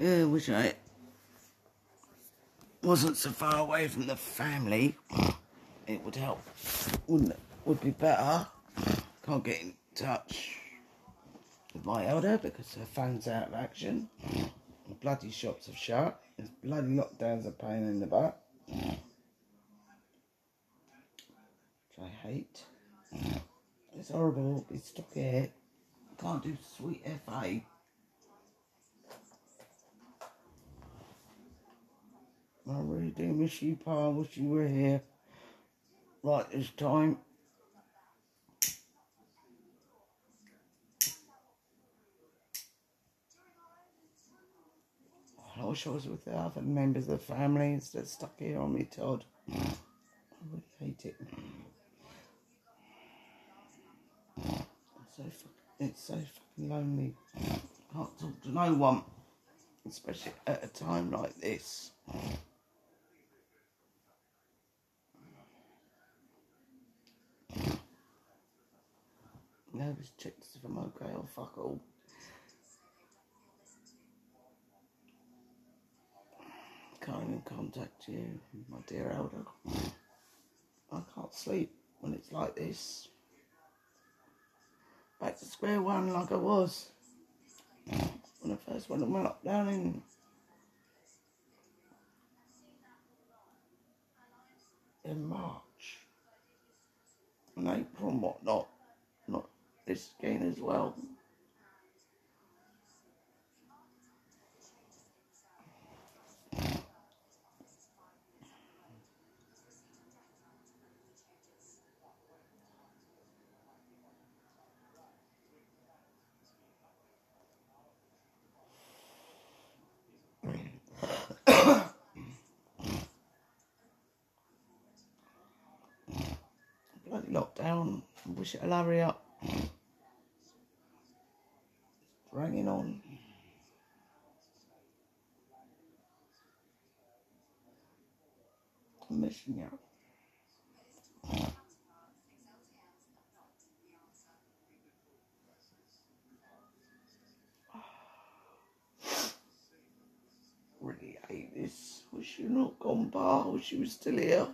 Yeah, wish I wasn't so far away from the family. It would help, wouldn't it? Would be better. Can't get in touch with my elder because her phone's out of action. The bloody shops have shut. There's bloody lockdowns a pain in the butt. Which I hate. It's horrible. It's stuck here. Can't do sweet FA. I really do miss you, Pa. I Wish you were here right this time. I wish I was with the other members of the family instead of stuck here on me, Todd. I really hate it. It's so, it's so fucking lonely. Can't talk to no one, especially at a time like this. Nobody's checked if I'm okay or fuck all. Can't even contact you, my dear elder. I can't sleep when it's like this. Back to square one like I was when I first went on my lockdown in in March and April and whatnot. Not this game as well. Bloody lockdown. Wish it'll hurry up. Dragging on. I'm missing you. Really hate this. Wish you not gone, Pa. Wish you was still here.